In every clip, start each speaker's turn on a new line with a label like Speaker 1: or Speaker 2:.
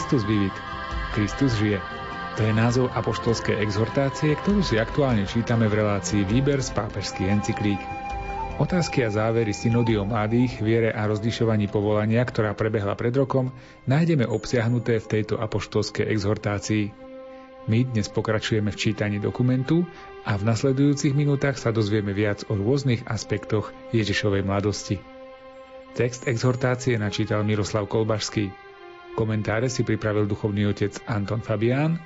Speaker 1: Kristus vivit. Kristus žije. To je názov apoštolskej exhortácie, ktorú si aktuálne čítame v relácii Výber z pápežských encyklík. Otázky a závery synody o mladých, viere a rozlišovaní povolania, ktorá prebehla pred rokom, nájdeme obsiahnuté v tejto apoštolskej exhortácii. My dnes pokračujeme v čítaní dokumentu a v nasledujúcich minútach sa dozvieme viac o rôznych aspektoch Ježišovej mladosti. Text exhortácie načítal Miroslav Kolbašský. Komentáre si pripravil duchovný otec Anton Fabián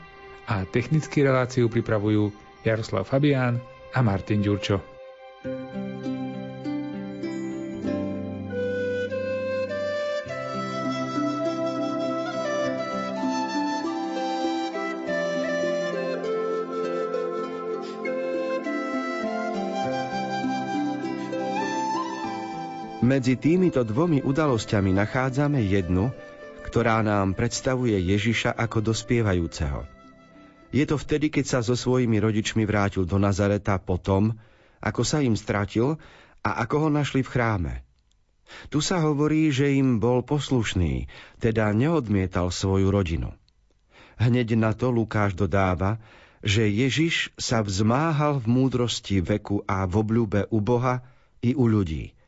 Speaker 1: a technický reláciu pripravujú Jaroslav Fabián a Martin Ďurčo.
Speaker 2: Medzi týmito dvomi udalosťami nachádzame jednu, ktorá nám predstavuje Ježiša ako dospievajúceho. Je to vtedy, keď sa so svojimi rodičmi vrátil do Nazareta potom, ako sa im stratil a ako ho našli v chráme. Tu sa hovorí, že im bol poslušný, teda neodmietal svoju rodinu. Hneď na to Lukáš dodáva, že Ježiš sa vzmáhal v múdrosti veku a v obľúbe u Boha i u ľudí.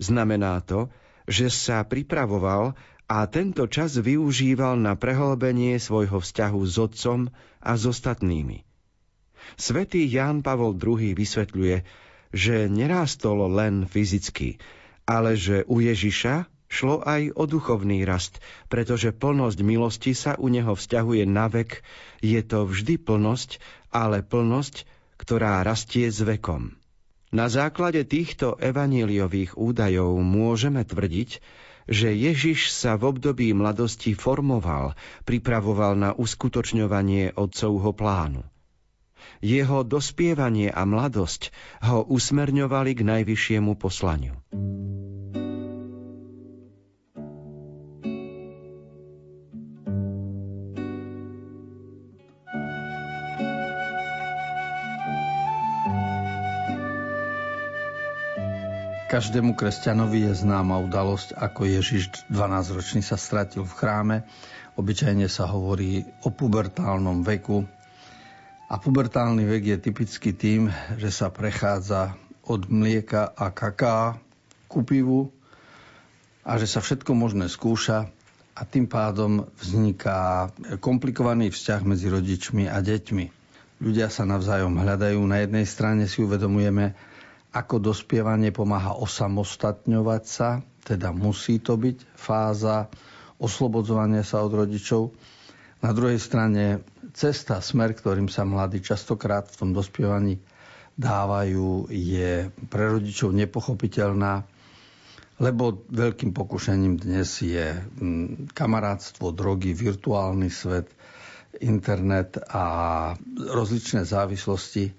Speaker 2: Znamená to, že sa pripravoval a tento čas využíval na prehlbenie svojho vzťahu s otcom a s ostatnými. Svetý Ján Pavol II vysvetľuje, že nerástol len fyzicky, ale že u Ježiša šlo aj o duchovný rast, pretože plnosť milosti sa u neho vzťahuje na vek, je to vždy plnosť, ale plnosť, ktorá rastie s vekom. Na základe týchto evaníliových údajov môžeme tvrdiť, že Ježiš sa v období mladosti formoval, pripravoval na uskutočňovanie otcovho plánu. Jeho dospievanie a mladosť ho usmerňovali k najvyššiemu poslaniu.
Speaker 3: Každému kresťanovi je známa udalosť, ako Ježiš 12-ročný sa stratil v chráme. Obyčajne sa hovorí o pubertálnom veku. A pubertálny vek je typický tým, že sa prechádza od mlieka a kaká ku pivu a že sa všetko možné skúša a tým pádom vzniká komplikovaný vzťah medzi rodičmi a deťmi. Ľudia sa navzájom hľadajú. Na jednej strane si uvedomujeme, ako dospievanie pomáha osamostatňovať sa, teda musí to byť fáza oslobodzovania sa od rodičov. Na druhej strane cesta, smer, ktorým sa mladí častokrát v tom dospievaní dávajú, je pre rodičov nepochopiteľná, lebo veľkým pokušením dnes je mm, kamarátstvo, drogy, virtuálny svet, internet a rozličné závislosti,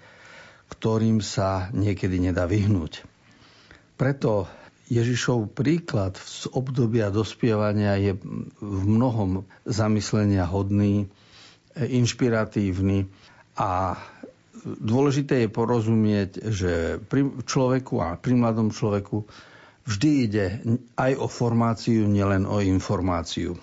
Speaker 3: ktorým sa niekedy nedá vyhnúť. Preto Ježišov príklad z obdobia dospievania je v mnohom zamyslenia hodný, inšpiratívny a dôležité je porozumieť, že pri človeku a pri mladom človeku vždy ide aj o formáciu, nielen o informáciu.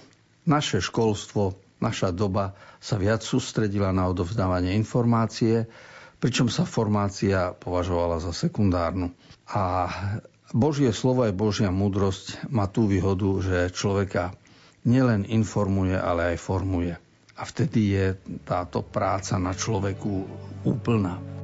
Speaker 3: Naše školstvo, naša doba sa viac sústredila na odovzdávanie informácie, pričom sa formácia považovala za sekundárnu. A Božie slovo aj Božia múdrosť má tú výhodu, že človeka nielen informuje, ale aj formuje. A vtedy je táto práca na človeku úplná.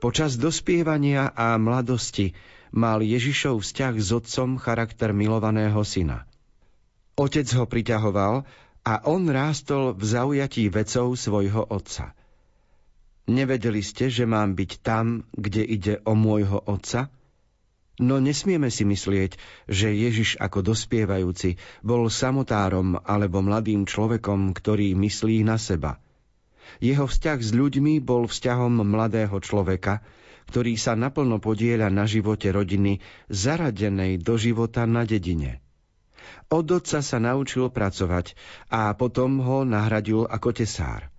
Speaker 2: Počas dospievania a mladosti mal Ježišov vzťah s otcom charakter milovaného syna. Otec ho priťahoval a on rástol v zaujatí vecov svojho otca. Nevedeli ste, že mám byť tam, kde ide o môjho otca? No nesmieme si myslieť, že Ježiš ako dospievajúci bol samotárom alebo mladým človekom, ktorý myslí na seba. Jeho vzťah s ľuďmi bol vzťahom mladého človeka, ktorý sa naplno podieľa na živote rodiny, zaradenej do života na dedine. Od otca sa naučil pracovať a potom ho nahradil ako tesár.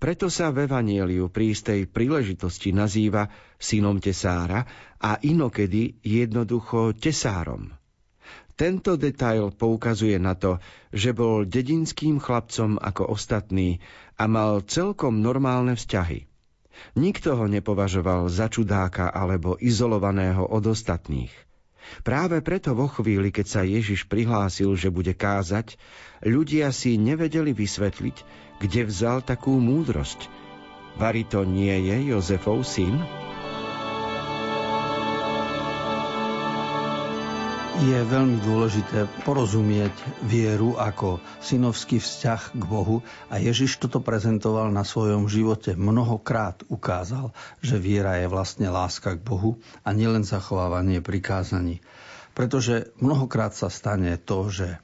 Speaker 2: Preto sa v Evanieliu pri istej príležitosti nazýva synom tesára a inokedy jednoducho tesárom. Tento detail poukazuje na to, že bol dedinským chlapcom ako ostatní a mal celkom normálne vzťahy. Nikto ho nepovažoval za čudáka alebo izolovaného od ostatných – Práve preto vo chvíli, keď sa Ježiš prihlásil, že bude kázať, ľudia si nevedeli vysvetliť, kde vzal takú múdrosť. Vary to nie je Jozefov syn?
Speaker 3: Je veľmi dôležité porozumieť vieru ako synovský vzťah k Bohu a Ježiš toto prezentoval na svojom živote. Mnohokrát ukázal, že viera je vlastne láska k Bohu a nielen zachovávanie prikázaní. Pretože mnohokrát sa stane to, že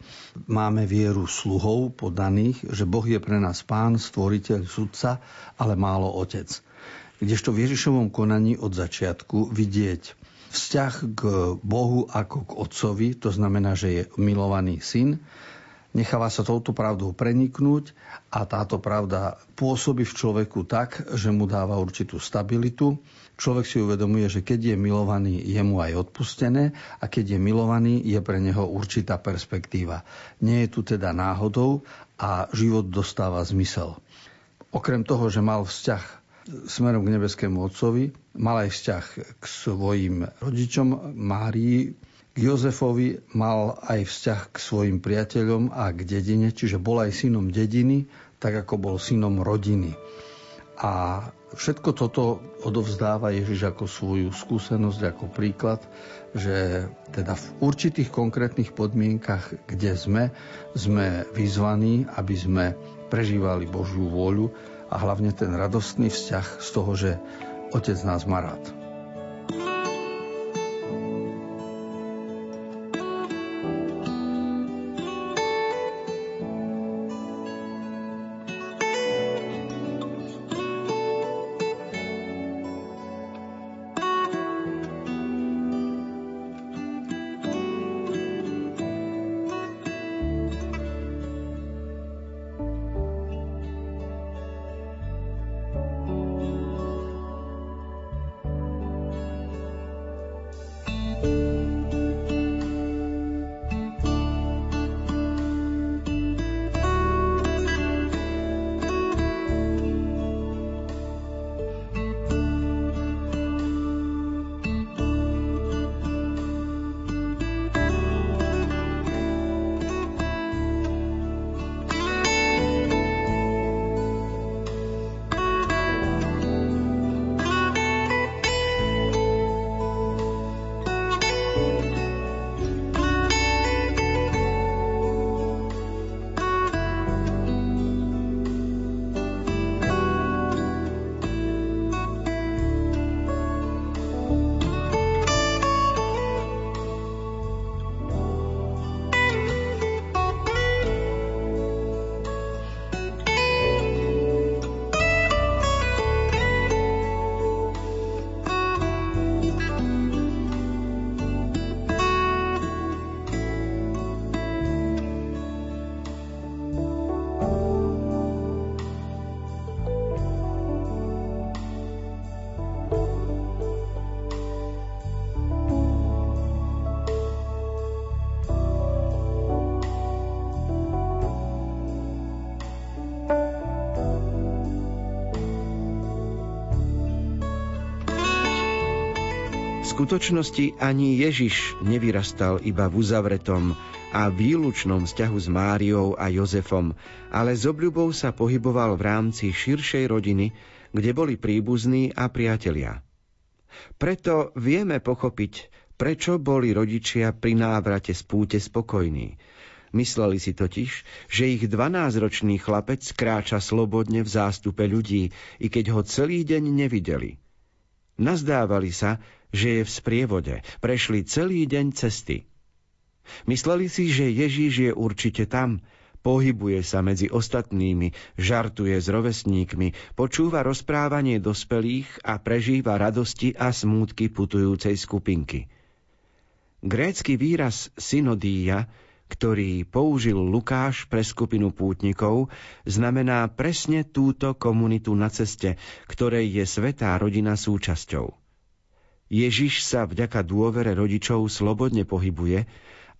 Speaker 3: máme vieru sluhov podaných, že Boh je pre nás pán, stvoriteľ, sudca, ale málo otec. Kdežto v Ježišovom konaní od začiatku vidieť vzťah k Bohu ako k Otcovi, to znamená, že je milovaný syn, necháva sa touto pravdou preniknúť a táto pravda pôsobí v človeku tak, že mu dáva určitú stabilitu. Človek si uvedomuje, že keď je milovaný, je mu aj odpustené a keď je milovaný, je pre neho určitá perspektíva. Nie je tu teda náhodou a život dostáva zmysel. Okrem toho, že mal vzťah smerom k nebeskému Otcovi, mal aj vzťah k svojim rodičom Márii, k Jozefovi mal aj vzťah k svojim priateľom a k dedine, čiže bol aj synom dediny, tak ako bol synom rodiny. A všetko toto odovzdáva Ježiš ako svoju skúsenosť, ako príklad, že teda v určitých konkrétnych podmienkach, kde sme, sme vyzvaní, aby sme prežívali Božiu vôľu a hlavne ten radostný vzťah z toho, že Otec nás má rád.
Speaker 2: Skutočnosti ani Ježiš nevyrastal iba v uzavretom a výlučnom vzťahu s Máriou a Jozefom, ale s obľubou sa pohyboval v rámci širšej rodiny, kde boli príbuzní a priatelia. Preto vieme pochopiť, prečo boli rodičia pri návrate z púte spokojní. Mysleli si totiž, že ich 12-ročný chlapec kráča slobodne v zástupe ľudí, i keď ho celý deň nevideli. Nazdávali sa, že je v sprievode, prešli celý deň cesty. Mysleli si, že Ježíš je určite tam, pohybuje sa medzi ostatnými, žartuje s rovesníkmi, počúva rozprávanie dospelých a prežíva radosti a smútky putujúcej skupinky. Grécky výraz synodíja ktorý použil Lukáš pre skupinu pútnikov, znamená presne túto komunitu na ceste, ktorej je svetá rodina súčasťou. Ježiš sa vďaka dôvere rodičov slobodne pohybuje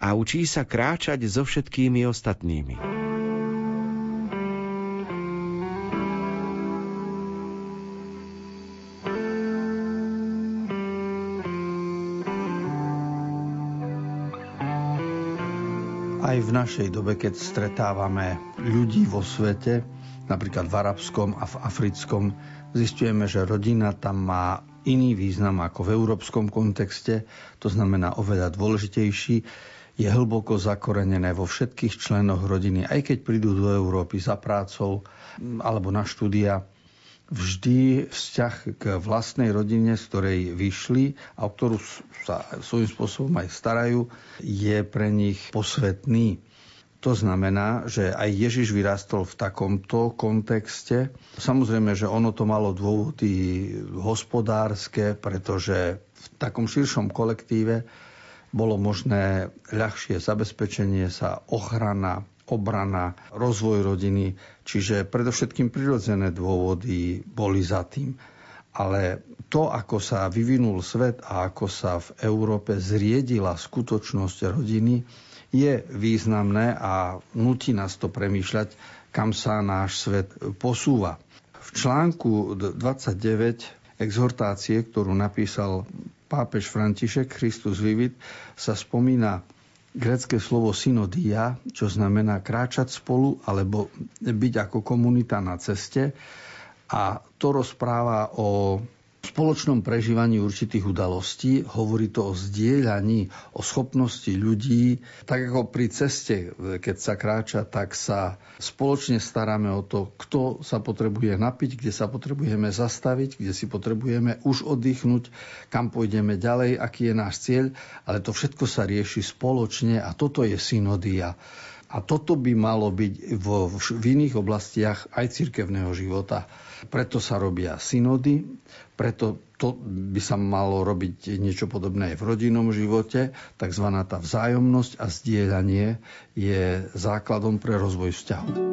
Speaker 2: a učí sa kráčať so všetkými ostatnými.
Speaker 3: Aj v našej dobe, keď stretávame ľudí vo svete, napríklad v arabskom a v africkom, zistujeme, že rodina tam má iný význam ako v európskom kontexte, to znamená oveľa dôležitejší, je hlboko zakorenené vo všetkých členoch rodiny, aj keď prídu do Európy za prácou alebo na štúdia vždy vzťah k vlastnej rodine, z ktorej vyšli a o ktorú sa svojím spôsobom aj starajú, je pre nich posvetný. To znamená, že aj Ježiš vyrastol v takomto kontexte. Samozrejme, že ono to malo dôvody hospodárske, pretože v takom širšom kolektíve bolo možné ľahšie zabezpečenie sa, ochrana, obrana, rozvoj rodiny, čiže predovšetkým prirodzené dôvody boli za tým. Ale to, ako sa vyvinul svet a ako sa v Európe zriedila skutočnosť rodiny, je významné a nutí nás to premýšľať, kam sa náš svet posúva. V článku 29 exhortácie, ktorú napísal pápež František Christus Vivit, sa spomína grecké slovo synodia, čo znamená kráčať spolu alebo byť ako komunita na ceste. A to rozpráva o spoločnom prežívaní určitých udalostí, hovorí to o zdieľaní, o schopnosti ľudí. Tak ako pri ceste, keď sa kráča, tak sa spoločne staráme o to, kto sa potrebuje napiť, kde sa potrebujeme zastaviť, kde si potrebujeme už oddychnúť, kam pôjdeme ďalej, aký je náš cieľ, ale to všetko sa rieši spoločne a toto je synodia. A toto by malo byť vo, v iných oblastiach aj cirkevného života. Preto sa robia synody, preto to by sa malo robiť niečo podobné aj v rodinnom živote. Takzvaná tá vzájomnosť a zdieľanie je základom pre rozvoj vzťahu.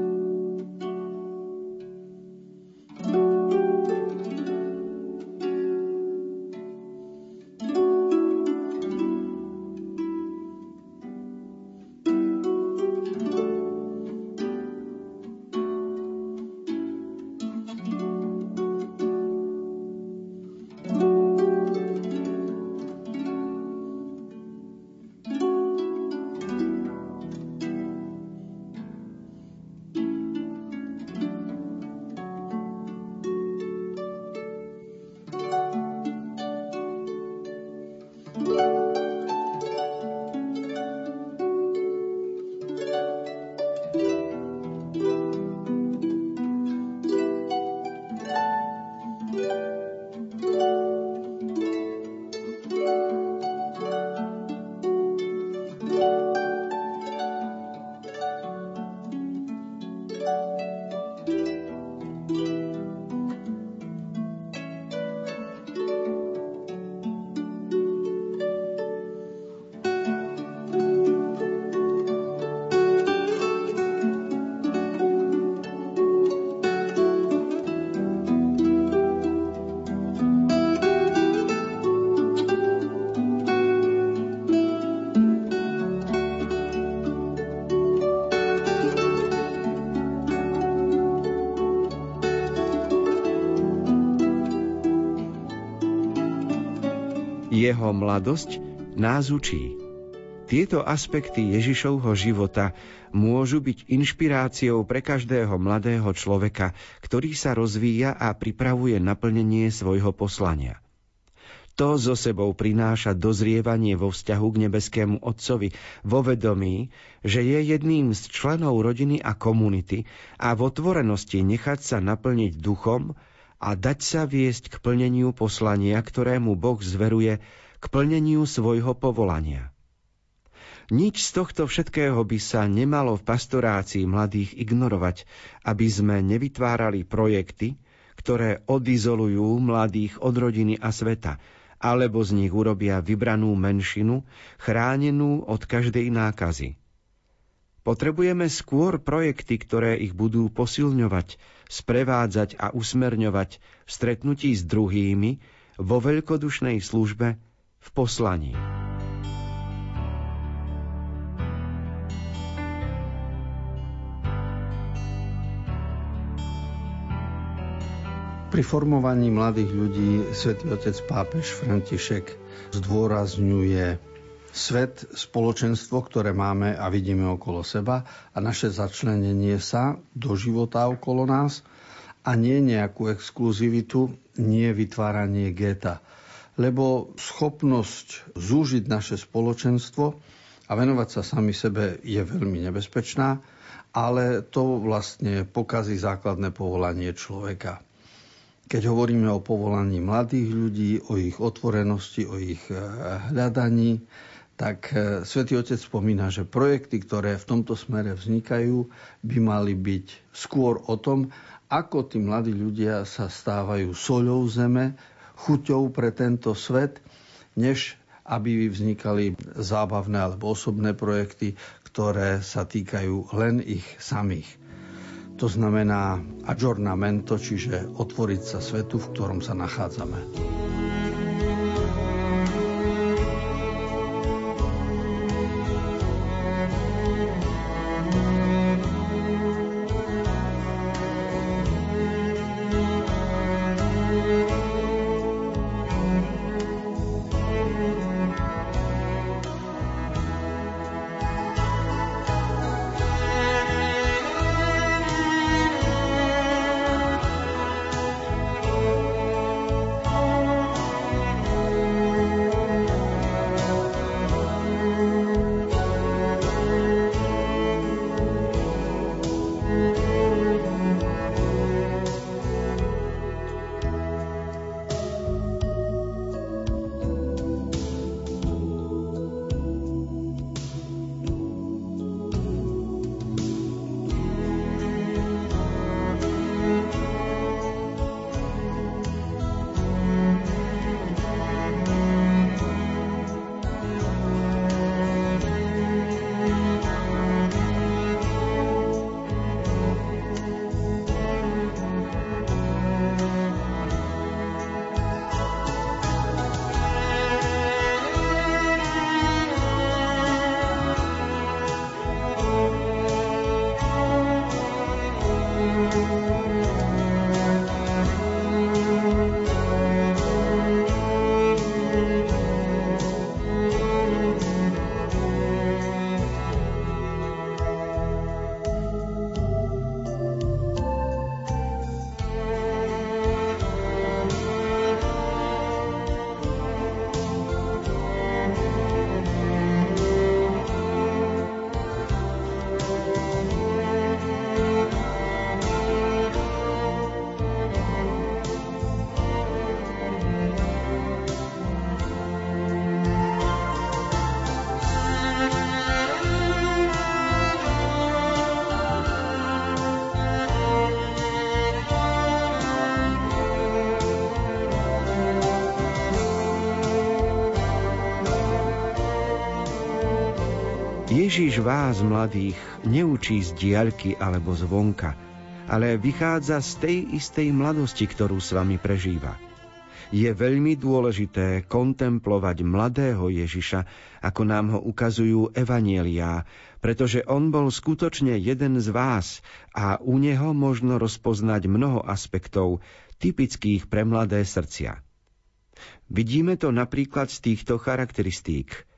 Speaker 2: Jeho mladosť nás učí. Tieto aspekty Ježišovho života môžu byť inšpiráciou pre každého mladého človeka, ktorý sa rozvíja a pripravuje naplnenie svojho poslania. To zo sebou prináša dozrievanie vo vzťahu k nebeskému Otcovi, vo vedomí, že je jedným z členov rodiny a komunity a v otvorenosti nechať sa naplniť duchom a dať sa viesť k plneniu poslania, ktorému Boh zveruje, k plneniu svojho povolania. Nič z tohto všetkého by sa nemalo v pastorácii mladých ignorovať, aby sme nevytvárali projekty, ktoré odizolujú mladých od rodiny a sveta, alebo z nich urobia vybranú menšinu, chránenú od každej nákazy. Potrebujeme skôr projekty, ktoré ich budú posilňovať, sprevádzať a usmerňovať v stretnutí s druhými, vo veľkodušnej službe, v poslaní.
Speaker 3: Pri formovaní mladých ľudí svätý otec pápež František zdôrazňuje svet, spoločenstvo, ktoré máme a vidíme okolo seba a naše začlenenie sa do života okolo nás a nie nejakú exkluzivitu, nie vytváranie geta. Lebo schopnosť zúžiť naše spoločenstvo a venovať sa sami sebe je veľmi nebezpečná, ale to vlastne pokazí základné povolanie človeka. Keď hovoríme o povolaní mladých ľudí, o ich otvorenosti, o ich eh, hľadaní, tak eh, Svetý Otec spomína, že projekty, ktoré v tomto smere vznikajú, by mali byť skôr o tom, ako tí mladí ľudia sa stávajú soľou zeme, chuťou pre tento svet, než aby vznikali zábavné alebo osobné projekty, ktoré sa týkajú len ich samých. To znamená aggiornamento, čiže otvoriť sa svetu, v ktorom sa nachádzame.
Speaker 2: Ježiš vás, mladých, neučí z diaľky alebo zvonka, ale vychádza z tej istej mladosti, ktorú s vami prežíva. Je veľmi dôležité kontemplovať mladého Ježiša, ako nám ho ukazujú evanieliá, pretože on bol skutočne jeden z vás a u neho možno rozpoznať mnoho aspektov, typických pre mladé srdcia. Vidíme to napríklad z týchto charakteristík –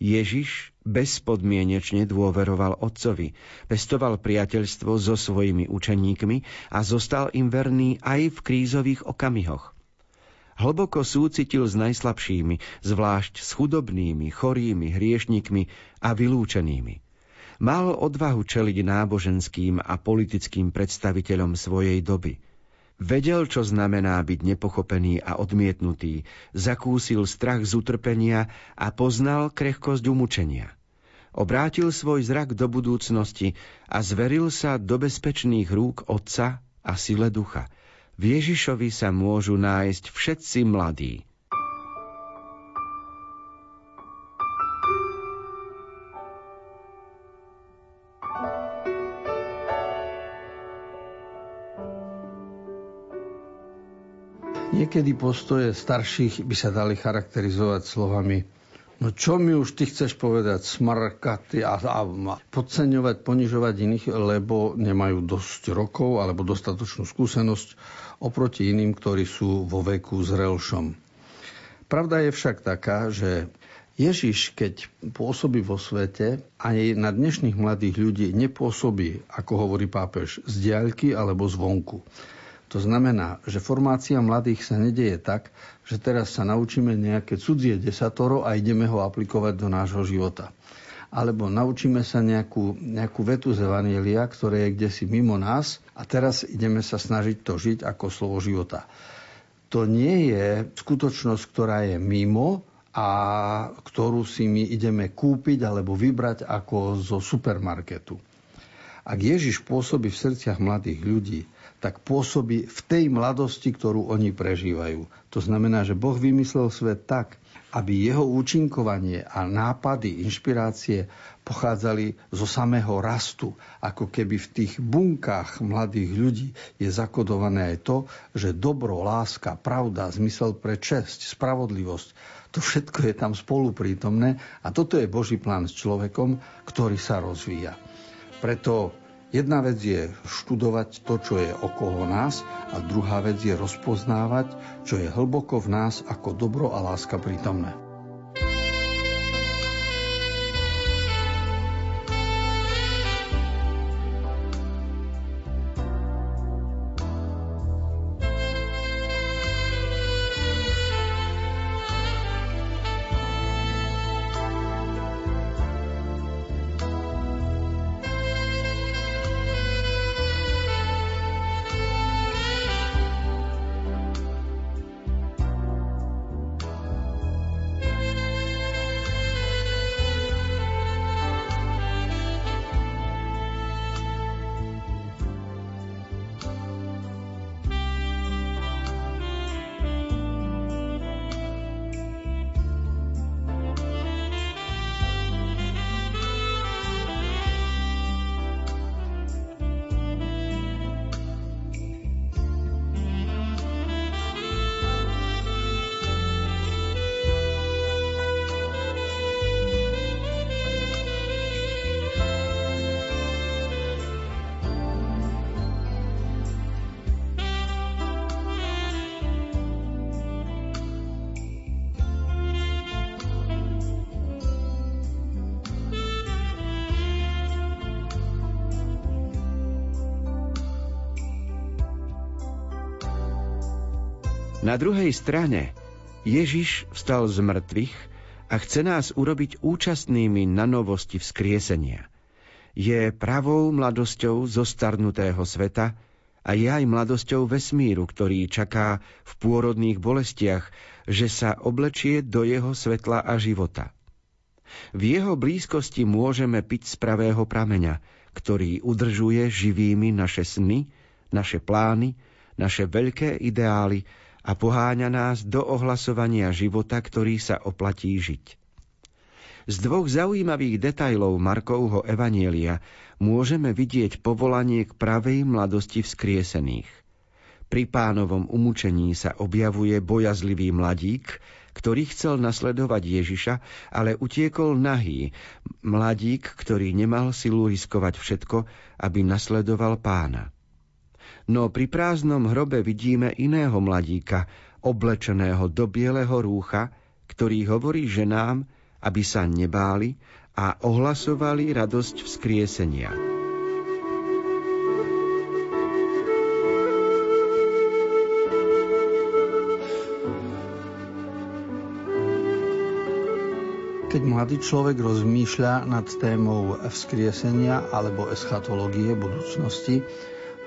Speaker 2: Ježiš bezpodmienečne dôveroval Otcovi, pestoval priateľstvo so svojimi učeníkmi a zostal im verný aj v krízových okamihoch. Hlboko súcitil s najslabšími, zvlášť s chudobnými, chorými, hriešnikmi a vylúčenými. Mal odvahu čeliť náboženským a politickým predstaviteľom svojej doby. Vedel, čo znamená byť nepochopený a odmietnutý, zakúsil strach z utrpenia a poznal krehkosť umúčenia. Obrátil svoj zrak do budúcnosti a zveril sa do bezpečných rúk Otca a sile ducha – v Ježišovi sa môžu nájsť všetci mladí.
Speaker 3: Niekedy postoje starších by sa dali charakterizovať slovami No čo mi už ty chceš povedať, smrkaty a, a, a podceňovať, ponižovať iných, lebo nemajú dosť rokov alebo dostatočnú skúsenosť oproti iným, ktorí sú vo veku zrelšom. Pravda je však taká, že Ježiš, keď pôsobí vo svete, aj na dnešných mladých ľudí nepôsobí, ako hovorí pápež, z diaľky alebo zvonku. To znamená, že formácia mladých sa nedieje tak, že teraz sa naučíme nejaké cudzie desatoro a ideme ho aplikovať do nášho života. Alebo naučíme sa nejakú, nejakú vetu z Evanielia, ktoré je kde si mimo nás a teraz ideme sa snažiť to žiť ako slovo života. To nie je skutočnosť, ktorá je mimo a ktorú si my ideme kúpiť alebo vybrať ako zo supermarketu. Ak Ježiš pôsobí v srdciach mladých ľudí, tak pôsobí v tej mladosti, ktorú oni prežívajú. To znamená, že Boh vymyslel svet tak, aby jeho účinkovanie a nápady, inšpirácie pochádzali zo samého rastu. Ako keby v tých bunkách mladých ľudí je zakodované aj to, že dobro, láska, pravda, zmysel pre česť, spravodlivosť, to všetko je tam spoluprítomné a toto je Boží plán s človekom, ktorý sa rozvíja. Preto Jedna vec je študovať to, čo je okolo nás a druhá vec je rozpoznávať, čo je hlboko v nás ako dobro a láska prítomné.
Speaker 2: Na druhej strane Ježiš vstal z mŕtvych a chce nás urobiť účastnými na novosti vzkriesenia. Je pravou mladosťou zostarnutého sveta a je aj mladosťou vesmíru, ktorý čaká v pôrodných bolestiach, že sa oblečie do jeho svetla a života. V jeho blízkosti môžeme piť z pravého prameňa, ktorý udržuje živými naše sny, naše plány, naše veľké ideály a poháňa nás do ohlasovania života, ktorý sa oplatí žiť. Z dvoch zaujímavých detajlov Markovho Evanielia môžeme vidieť povolanie k pravej mladosti vzkriesených. Pri pánovom umúčení sa objavuje bojazlivý mladík, ktorý chcel nasledovať Ježiša, ale utiekol nahý, mladík, ktorý nemal silu riskovať všetko, aby nasledoval pána no pri prázdnom hrobe vidíme iného mladíka, oblečeného do bieleho rúcha, ktorý hovorí ženám, aby sa nebáli a ohlasovali radosť vzkriesenia.
Speaker 3: Keď mladý človek rozmýšľa nad témou vzkriesenia alebo eschatológie budúcnosti,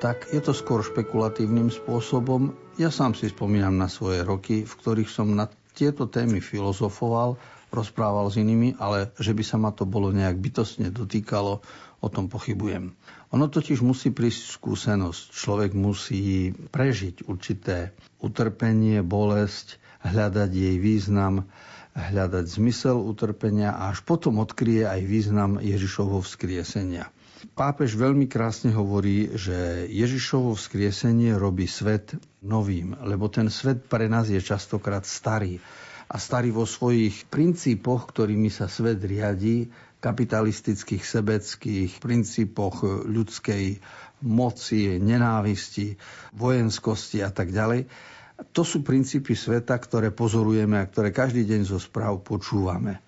Speaker 3: tak je to skôr špekulatívnym spôsobom. Ja sám si spomínam na svoje roky, v ktorých som na tieto témy filozofoval, rozprával s inými, ale že by sa ma to bolo nejak bytostne dotýkalo, o tom pochybujem. Ono totiž musí prísť skúsenosť. Človek musí prežiť určité utrpenie, bolesť, hľadať jej význam, hľadať zmysel utrpenia a až potom odkrie aj význam Ježišovho vzkriesenia. Pápež veľmi krásne hovorí, že Ježišovo vzkriesenie robí svet novým, lebo ten svet pre nás je častokrát starý. A starý vo svojich princípoch, ktorými sa svet riadí, kapitalistických, sebeckých princípoch ľudskej moci, nenávisti, vojenskosti a tak ďalej to sú princípy sveta, ktoré pozorujeme a ktoré každý deň zo správ počúvame.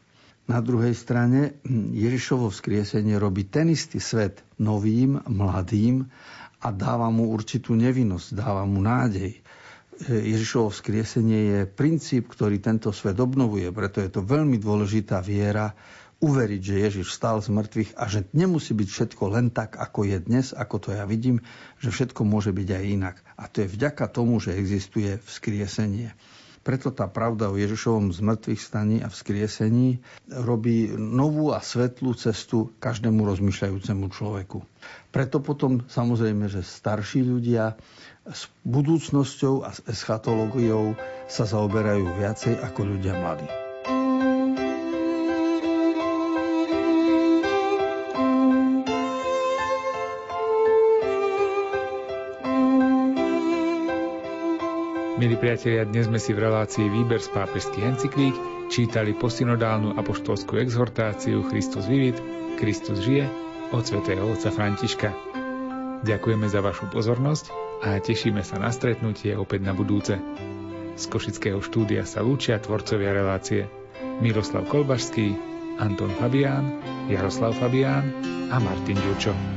Speaker 3: Na druhej strane Ježišovo vzkriesenie robí ten istý svet novým, mladým a dáva mu určitú nevinnosť, dáva mu nádej. Ježišovo vzkriesenie je princíp, ktorý tento svet obnovuje, preto je to veľmi dôležitá viera, uveriť, že Ježiš stal z mŕtvych a že nemusí byť všetko len tak, ako je dnes, ako to ja vidím, že všetko môže byť aj inak. A to je vďaka tomu, že existuje vzkriesenie. Preto tá pravda o Ježišovom zmrtvých staní a vzkriesení robí novú a svetlú cestu každému rozmýšľajúcemu človeku. Preto potom samozrejme, že starší ľudia s budúcnosťou a s eschatológiou sa zaoberajú viacej ako ľudia mladí.
Speaker 1: Milí priatelia, dnes sme si v relácii Výber z pápežských encyklík čítali posynodálnu apoštolskú exhortáciu Christus vivit, Kristus žije od svätého otca Františka. Ďakujeme za vašu pozornosť a tešíme sa na stretnutie opäť na budúce. Z Košického štúdia sa lúčia tvorcovia relácie Miroslav Kolbašský, Anton Fabián, Jaroslav Fabián a Martin Ďurčo.